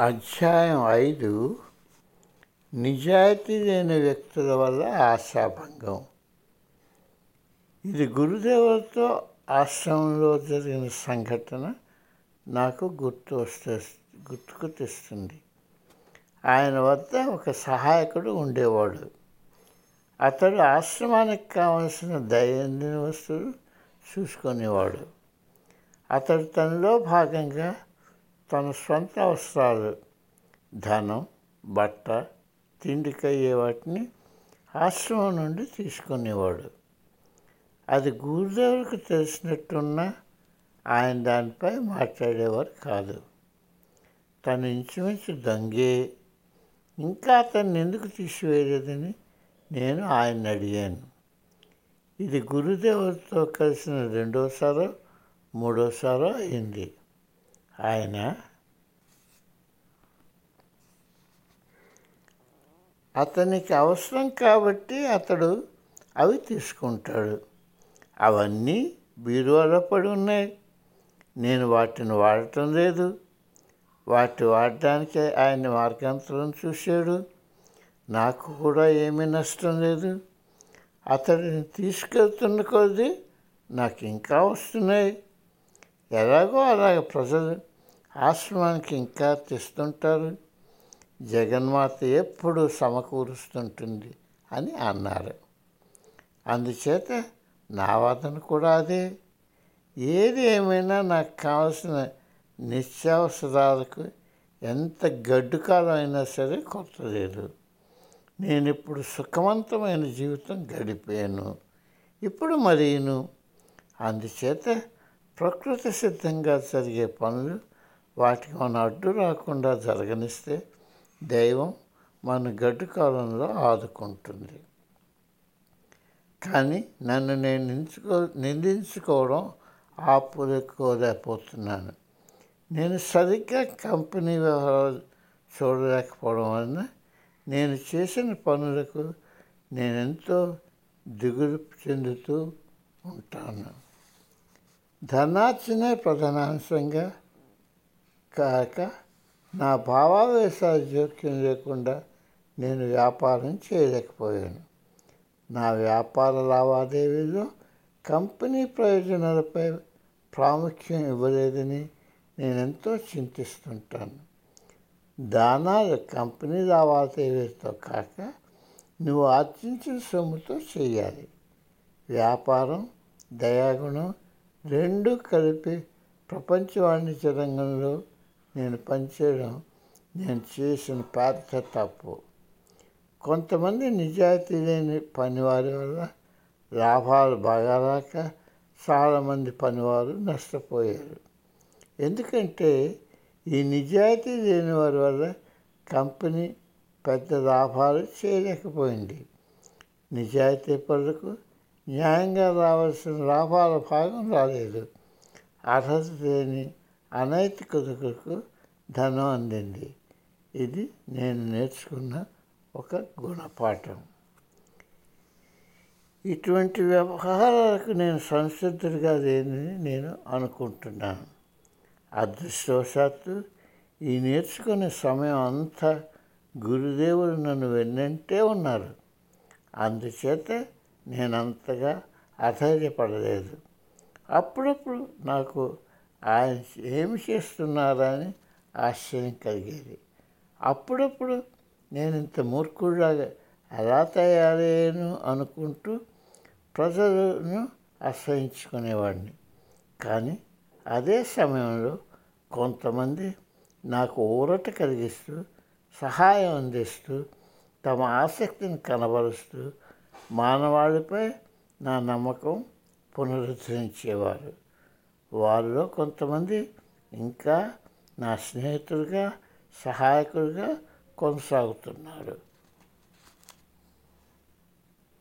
అధ్యాయం ఐదు నిజాయితీ లేని వ్యక్తుల వల్ల ఆశాభంగం. ఇది గురుదేవులతో ఆశ్రమంలో జరిగిన సంఘటన నాకు గుర్తు వస్తే గుర్తుకు తెస్తుంది. ఆయన వద్ద ఒక సహాయకుడు ఉండేవాడు. అతడు ఆశ్రమానికి కావలసిన దైనందిన వస్తువులు చూసుకునేవాడు. అతడు తనలో భాగంగా తన సొంత అవసరాలు ధనం బట్ట తిండికయ్యే వాటిని ఆశ్రమం నుండి తీసుకునేవాడు. అది గురుదేవులకు తెలిసినట్టున్నా ఆయన దానిపై మాట్లాడేవారు కాదు. తను ఇంచుమించు దొంగే. ఇంకా అతన్ని ఎందుకు తీసివేయలేదని నేను ఆయన అడిగాను. ఇది గురుదేవులతో కలిసిన రెండోసారో మూడోసారో అయింది. ఆయన అతనికి అవసరం కాబట్టి అతడు అవి తీసుకుంటాడు. అవన్నీ బీరువాలో పడి ఉన్నాయి. నేను వాటిని వాడటం లేదు. వాటి వాడడానికి ఆయన మార్గాంతరం చూశాడు. నాకు కూడా ఏమీ నష్టం లేదు. అతడిని తీసుకెళ్తున్న కొద్దీ నాకు ఇంకా వస్తున్నాయి. ఎలాగో అలాగ ప్రజలు ఆశ్రమానికి ఇంకా తెస్తుంటారు. జగన్మాత ఎప్పుడు సమకూరుస్తుంటుంది అని అన్నారు. అందుచేత నా వాదన కూడా అదే. ఏది ఏమైనా నాకు కావలసిన నిత్యావసరాలకు ఎంత గడ్డుకాలం అయినా సరే కొత్త లేదు. నేను ఇప్పుడు సుఖవంతమైన జీవితం గడిపాను. ఇప్పుడు మరీను. అందుచేత ప్రకృతి సిద్ధంగా జరిగే పనులు వాటికి మన అడ్డు రాకుండా జరగనిస్తే దైవం మన గడ్డు కాలంలో ఆదుకుంటుంది. కానీ నన్ను నేను నించుకో నిందించుకోవడం ఆపుకోలేకపోతున్నాను నేను సరిగ్గా కంపెనీ వ్యవహారాలు చూడలేకపోవడం వలన నేను చేసిన పనులకు నేనెంతో దిగులు చెందుతూ ఉంటాను. ధనార్చనే ప్రధానాంశంగా కాక నా భావావేశాలు జోక్యం లేకుండా నేను వ్యాపారం చేయలేకపోయాను. నా వ్యాపార లావాదేవీలో కంపెనీ ప్రయోజనాలపై ప్రాముఖ్యం ఇవ్వలేదని నేనెంతో చింతిస్తుంటాను. దానాలు కంపెనీ లావాదేవీలతో కాక నువ్వు ఆర్జించిన సొమ్ముతో చేయాలి. వ్యాపారం దయాగుణం రెండు కలిపి ప్రపంచ వాణిజ్య రంగంలో నేను పనిచేయడం నేను చేసిన పాత్ర తప్పు. కొంతమంది నిజాయితీ లేని పనివారి వల్ల లాభాలు బాగా రాక చాలామంది పనివారు నష్టపోయారు. ఎందుకంటే ఈ నిజాయితీ లేని వారి వల్ల కంపెనీ పెద్ద లాభాలు చేయలేకపోయింది. నిజాయితీ పనులకు న్యాయంగా రావాల్సిన లాభాల భాగం రాలేదు. అర్హత లేని అనైతికతకు ధనం అందింది. ఇది నేను నేర్చుకున్న ఒక గుణపాఠం. ఇటువంటి వ్యవహారాలకు నేను సంసిద్ధుడిగా లేనని నేను అనుకుంటున్నాను. అదృష్టవశాత్తు ఈ నేర్చుకునే సమయం అంతా గురుదేవులు నన్ను వెన్నంటే ఉన్నారు. అందుచేత నేను అంతగా అధైర్యపడలేదు. అప్పుడప్పుడు నాకు ఆయన ఏమి చేస్తున్నారా అని ఆశ్చర్యం కలిగేది. అప్పుడప్పుడు నేను ఇంత మూర్ఖుడాగా ఎలా తయారయ్యాను అనుకుంటూ ప్రజలను అసహించుకునేవాడిని కానీ అదే సమయంలో కొంతమంది నాకు ఊరట కలిగిస్తూ సహాయం అందిస్తూ తమ ఆసక్తిని కనబరుస్తూ మానవాళిపై నా నమ్మకం పునరుద్ధరించేవారు. వారిలో కొంతమంది ఇంకా నా స్నేహితులుగా సహాయకులుగా కొనసాగుతున్నారు.